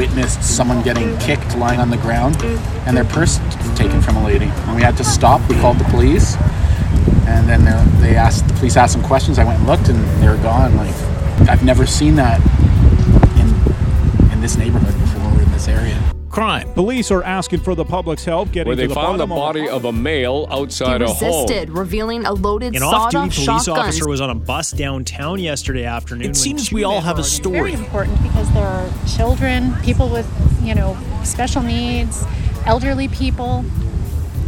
witnessed someone getting kicked lying on the ground and their purse taken from a lady. And we had to stop. We called the police, and then they asked the police asked some questions. I went and looked, and they were gone. Like I've never seen that in in this neighborhood before in this area crime. Police are asking for the public's help getting where they the found the body of a male outside he a resisted, home. revealing a loaded An sawed-off off-duty police shotgun. officer was on a bus downtown yesterday afternoon. It seems we all have a story. Very important because there are children, people with you know special needs, elderly people,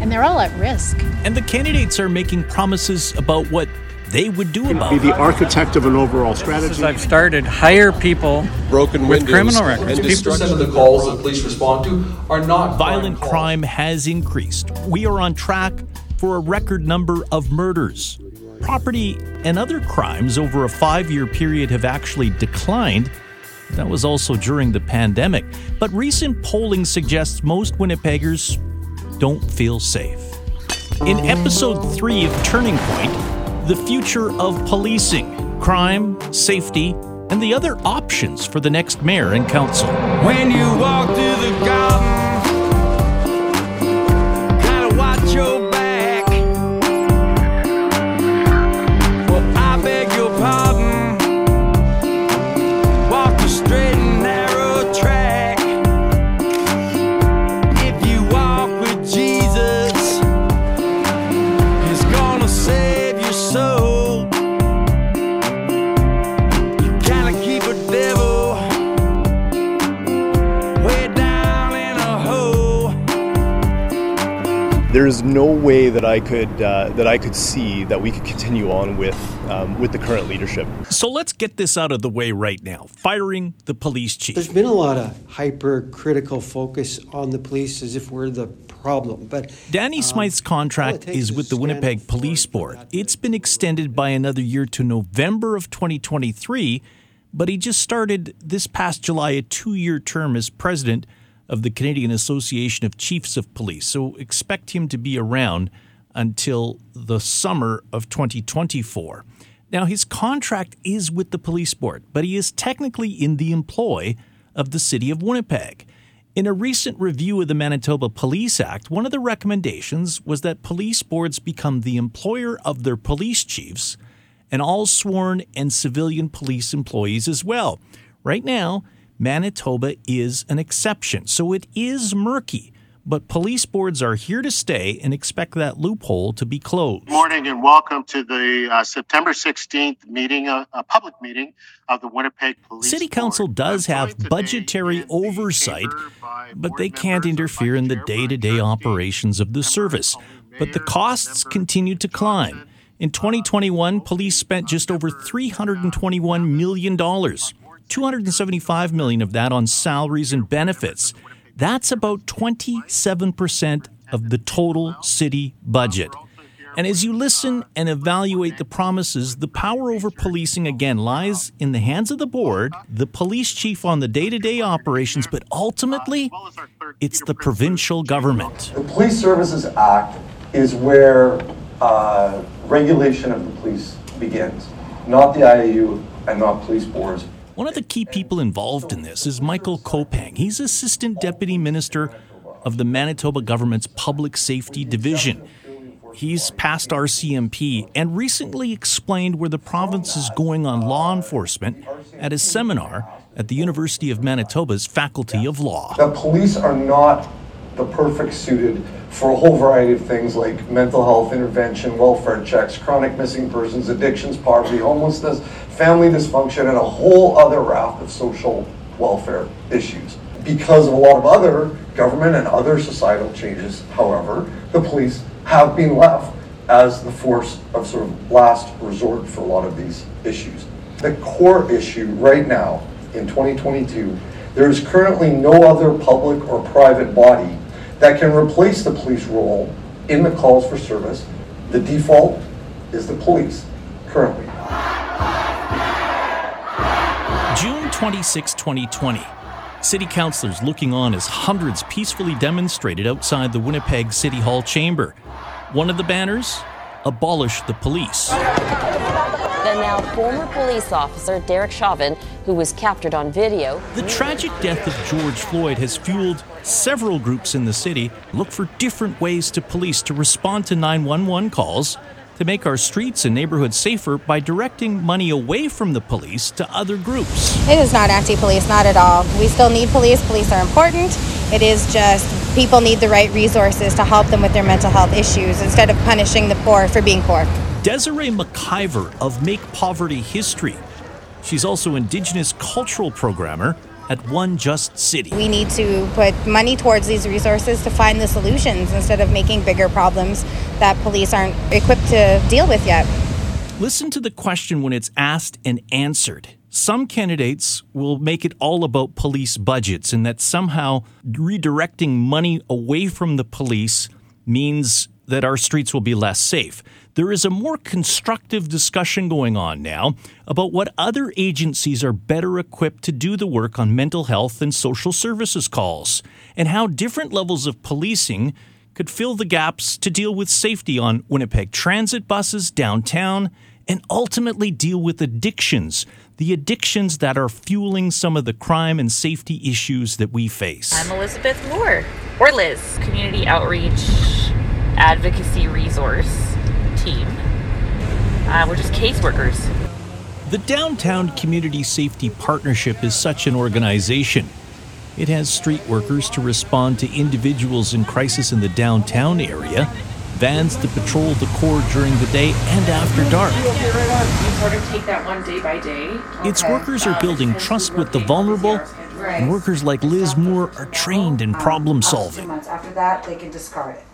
and they're all at risk. And the candidates are making promises about what they would do about be the architect of an overall strategy. Since I've started, hire people broken with criminal records. Fifty percent of the calls that police respond to are not violent crime, crime has increased. We are on track for a record number of murders. Property and other crimes over a five-year period have actually declined. That was also during the pandemic. But recent polling suggests most Winnipeggers don't feel safe. In episode three of Turning Point, the future of policing, crime, safety, and the other options for the next mayor and council. When you walk through the garden, There's no way that I could uh, that I could see that we could continue on with um, with the current leadership. So let's get this out of the way right now. Firing the police chief. There's been a lot of hypercritical focus on the police as if we're the problem. But Danny um, Smyth's contract is with the Winnipeg Police Board. It's been extended by another year to November of 2023, but he just started this past July a two-year term as president of the Canadian Association of Chiefs of Police. So expect him to be around until the summer of 2024. Now, his contract is with the police board, but he is technically in the employ of the city of Winnipeg. In a recent review of the Manitoba Police Act, one of the recommendations was that police boards become the employer of their police chiefs and all sworn and civilian police employees as well. Right now, Manitoba is an exception, so it is murky. But police boards are here to stay and expect that loophole to be closed. Good morning and welcome to the uh, September 16th meeting, uh, a public meeting of the Winnipeg Police City Council Board. does have budgetary oversight, but they can't interfere in the day-to-day operations of the service. But the costs continue to climb. In 2021, police spent just over $321 million. 275 million of that on salaries and benefits. That's about 27% of the total city budget. And as you listen and evaluate the promises, the power over policing again lies in the hands of the board, the police chief on the day to day operations, but ultimately, it's the provincial government. The Police Services Act is where uh, regulation of the police begins, not the IAU and not police boards. One of the key people involved in this is Michael Kopang. He's Assistant Deputy Minister of the Manitoba government's Public Safety Division. He's past RCMP and recently explained where the province is going on law enforcement at a seminar at the University of Manitoba's Faculty of Law. The police are not the perfect suited for a whole variety of things like mental health intervention, welfare checks, chronic missing persons, addictions, poverty, homelessness, family dysfunction, and a whole other raft of social welfare issues. Because of a lot of other government and other societal changes, however, the police have been left as the force of sort of last resort for a lot of these issues. The core issue right now in 2022, there is currently no other public or private body that can replace the police role in the calls for service. The default is the police currently. 26, 2020. City councillors looking on as hundreds peacefully demonstrated outside the Winnipeg City Hall chamber. One of the banners abolish the police. The now former police officer, Derek Chauvin, who was captured on video. The tragic death of George Floyd has fueled several groups in the city look for different ways to police to respond to 911 calls to make our streets and neighborhoods safer by directing money away from the police to other groups. It is not anti police, not at all. We still need police. Police are important. It is just people need the right resources to help them with their mental health issues instead of punishing the poor for being poor. Desiree McIver of Make Poverty History. She's also Indigenous cultural programmer at One Just City. We need to put money towards these resources to find the solutions instead of making bigger problems that police aren't equipped to deal with yet. Listen to the question when it's asked and answered. Some candidates will make it all about police budgets and that somehow redirecting money away from the police means that our streets will be less safe. There is a more constructive discussion going on now about what other agencies are better equipped to do the work on mental health and social services calls, and how different levels of policing could fill the gaps to deal with safety on Winnipeg transit buses downtown and ultimately deal with addictions, the addictions that are fueling some of the crime and safety issues that we face. I'm Elizabeth Moore, or Liz, Community Outreach Advocacy Resource Team. Uh, we're just caseworkers. The Downtown Community Safety Partnership is such an organization. It has street workers to respond to individuals in crisis in the downtown area, vans to patrol the core during the day and after dark. You sort of take that one day by day. Its workers are building trust with the vulnerable, and workers like Liz Moore are trained in problem solving. After that, they can discard it.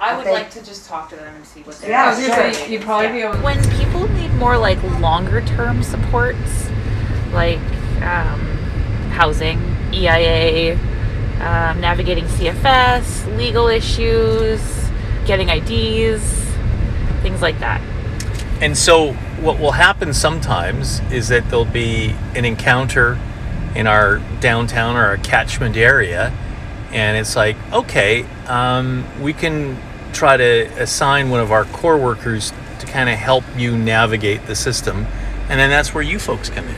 I would They- like to just talk to them and see what they're Yeah, doing. sure. You'd probably be able When people need more like longer term supports, like um, housing, EIA, um, navigating CFS, legal issues, getting IDs, things like that. And so, what will happen sometimes is that there'll be an encounter in our downtown or our catchment area, and it's like, okay, um, we can try to assign one of our core workers to kind of help you navigate the system, and then that's where you folks come in.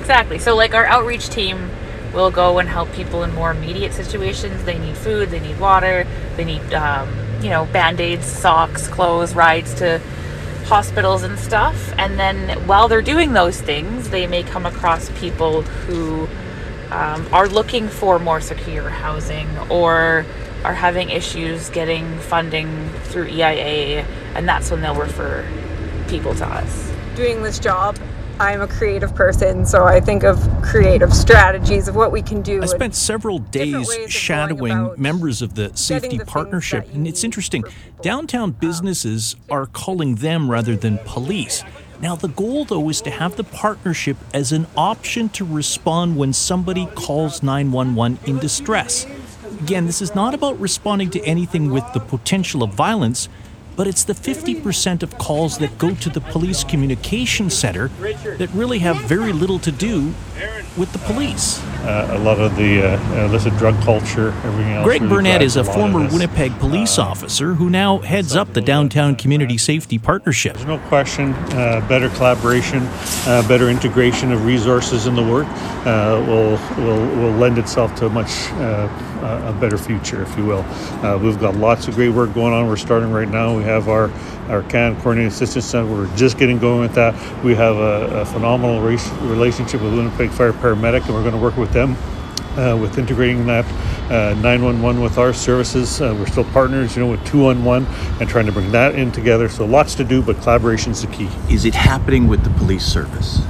Exactly. So, like our outreach team will go and help people in more immediate situations. They need food, they need water, they need, um, you know, band aids, socks, clothes, rides to hospitals and stuff. And then while they're doing those things, they may come across people who um, are looking for more secure housing or are having issues getting funding through EIA, and that's when they'll refer people to us. doing this job, I'm a creative person, so I think of creative strategies of what we can do. I spent several days shadowing members of the safety the partnership, and it's interesting. Downtown um, businesses are calling them rather than police. Now, the goal, though, is to have the partnership as an option to respond when somebody calls 911 in distress. Again, this is not about responding to anything with the potential of violence, but it's the 50% of calls that go to the police communication center that really have very little to do with the police. uh, a lot of the uh, illicit drug culture, everything else. Greg really Burnett is a of former. Winnipeg police officer who now heads up the Downtown Community Safety Partnership. There's no question, uh, better collaboration, uh, better integration of resources in the work uh, will, will will lend itself to a much a better future, if you will. Uh, we've got lots of great work going on. We're starting right now. We have our our Canada Coordinated Assistance Center. We're just getting going with that. We have a, a phenomenal race, relationship with Winnipeg Fire Paramedic, and we're going to work with them uh, with integrating that uh, 911 with our services. Uh, we're still partners, you know, with 211 and trying to bring that in together. So lots to do, but collaboration is the key. Is it happening with the police service?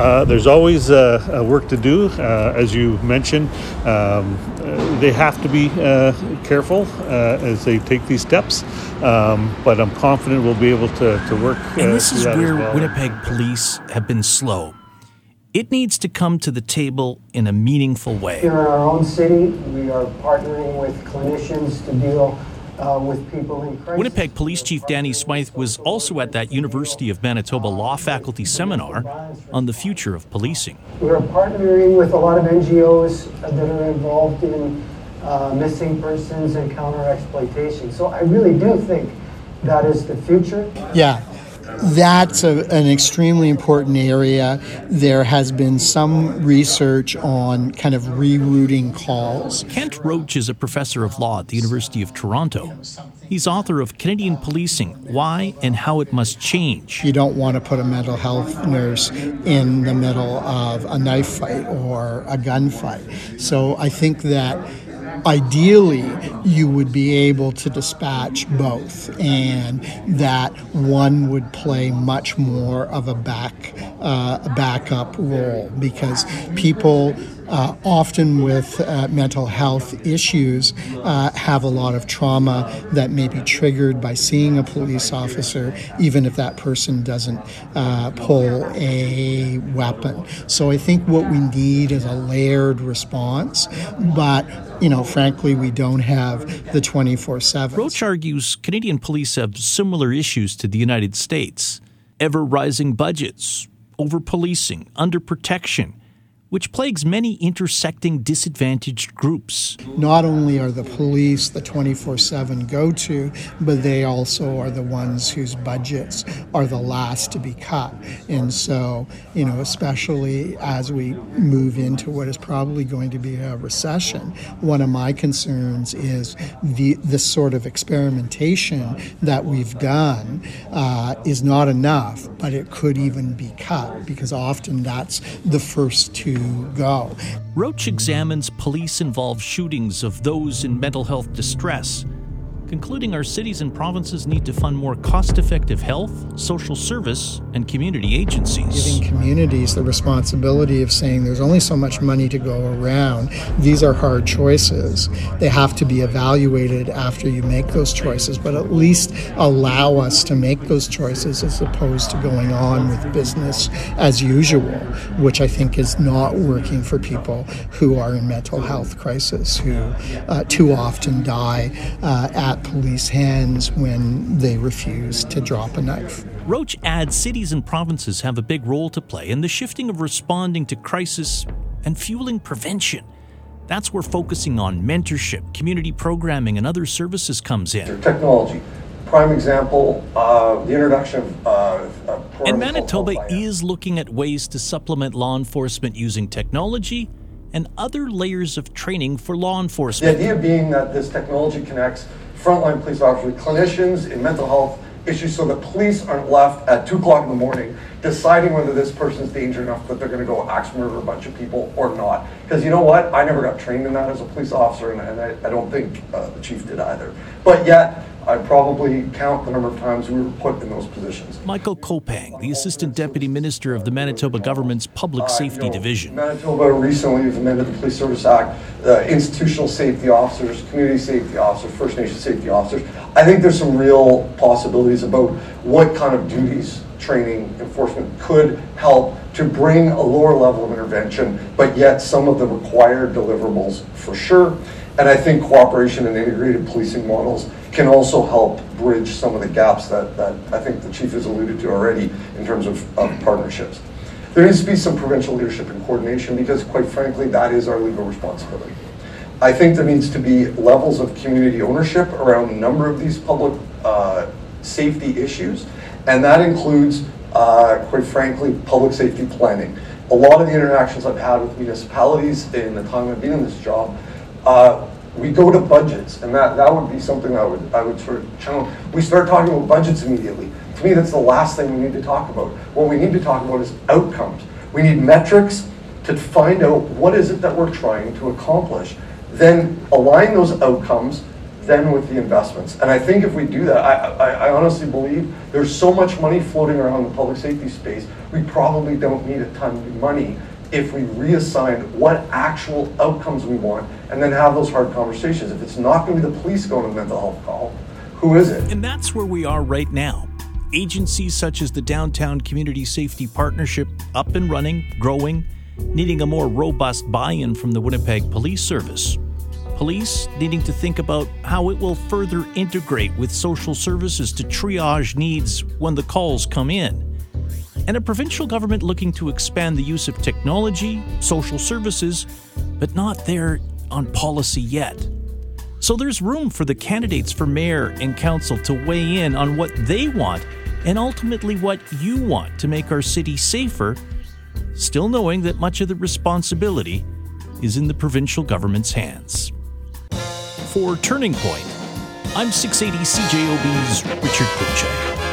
Uh, there's always uh, uh, work to do, uh, as you mentioned. Um, uh, they have to be uh, careful uh, as they take these steps, um, but I'm confident we'll be able to, to work. uh, And this is that where well. Winnipeg police have been slow. It needs to come to the table in a meaningful way. Here in our own city, we are partnering with clinicians to deal uh, with people in crisis. Winnipeg Police Chief Danny Smyth was also at that University of Manitoba Law Faculty seminar on the future of policing. We are partnering with a lot of NGOs that are involved in uh, missing persons and counter exploitation. So I really do think that is the future. Yeah. That's a, an extremely important area. There has been some research on kind of rerouting calls. Kent Roach is a professor of law at the University of Toronto. He's author of Canadian Policing Why and How It Must Change. You don't want to put a mental health nurse in the middle of a knife fight or a gunfight. So I think that ideally you would be able to dispatch both and that one would play much more of a back uh, backup role because people uh, often with uh, mental health issues uh, have a lot of trauma that may be triggered by seeing a police officer, even if that person doesn't uh, pull a weapon. So I think what we need is a layered response, but you know, frankly, we don't have the 24 7. Roach argues Canadian police have similar issues to the United States ever rising budgets, over policing, under protection which plagues many intersecting disadvantaged groups. Not only are the police the 24 7 go to, but they also are the ones whose budgets are the last to be cut. And so, you know, especially as we move into what is probably going to be a recession, one of my concerns is the this sort of experimentation that we've done uh, is not enough, but it could even be cut because often that's the first two go. Roach examines police involved shootings of those in mental health distress concluding our cities and provinces need to fund more cost effective health, social service, and community agencies. Giving communities the responsibility of saying there's only so much money to go around. These are hard choices. They have to be evaluated after you make those choices, but at least allow us to make those choices as opposed to going on with business as usual, which I think is not working for people who are in mental health crisis, who uh, too often die uh, at police hands when they refuse to drop a knife. Roach adds cities and provinces have a big role to play in the shifting of responding to crisis and fueling prevention. That's where focusing on mentorship, community programming, and other services comes in. Technology. Prime example, uh, the introduction of. Uh, and Manitoba is looking at ways to supplement law enforcement using technology and other layers of training for law enforcement. The idea being that this technology connects frontline police officers, clinicians in mental health issues so the police aren't left at 2 o'clock in the morning deciding whether this person's danger enough that they're going to go axe murder a bunch of people or not. Because you know what? I never got trained in that as a police officer, and, and I, I, don't think uh, the chief did either. But yet, I probably count the number of times we were put in those positions. Michael Kopang, the Assistant Deputy Minister of the Manitoba Government's Public Safety uh, Division. Manitoba recently has amended the Police Service Act, uh, institutional safety officers, community safety officers, First Nation safety officers. I think there's some real possibilities about what kind of duties training enforcement could help to bring a lower level of intervention, but yet some of the required deliverables for sure. And I think cooperation and integrated policing models can also help bridge some of the gaps that, that I think the chief has alluded to already in terms of, of partnerships. There needs to be some provincial leadership and coordination because, quite frankly, that is our legal responsibility. I think there needs to be levels of community ownership around a number of these public uh, safety issues, and that includes, uh, quite frankly, public safety planning. A lot of the interactions I've had with municipalities in the time I've been in this job uh, we go to budgets, and that, that would be something I would I would sort of channel. We start talking about budgets immediately. To me, that's the last thing we need to talk about. What we need to talk about is outcomes. We need metrics to find out what is it that we're trying to accomplish. Then align those outcomes then with the investments. And I think if we do that, I, I, I honestly believe there's so much money floating around the public safety space, we probably don't need a ton of money if we reassign what actual outcomes we want and then have those hard conversations. If it's not going to be the police going to mental health call, who is it? And that's where we are right now. Agencies such as the Downtown Community Safety Partnership up and running, growing, needing a more robust buy in from the Winnipeg Police Service. Police needing to think about how it will further integrate with social services to triage needs when the calls come in and a provincial government looking to expand the use of technology, social services, but not there on policy yet. So there's room for the candidates for mayor and council to weigh in on what they want and ultimately what you want to make our city safer, still knowing that much of the responsibility is in the provincial government's hands. For Turning Point, I'm 680 CJOB's Richard Kupchak.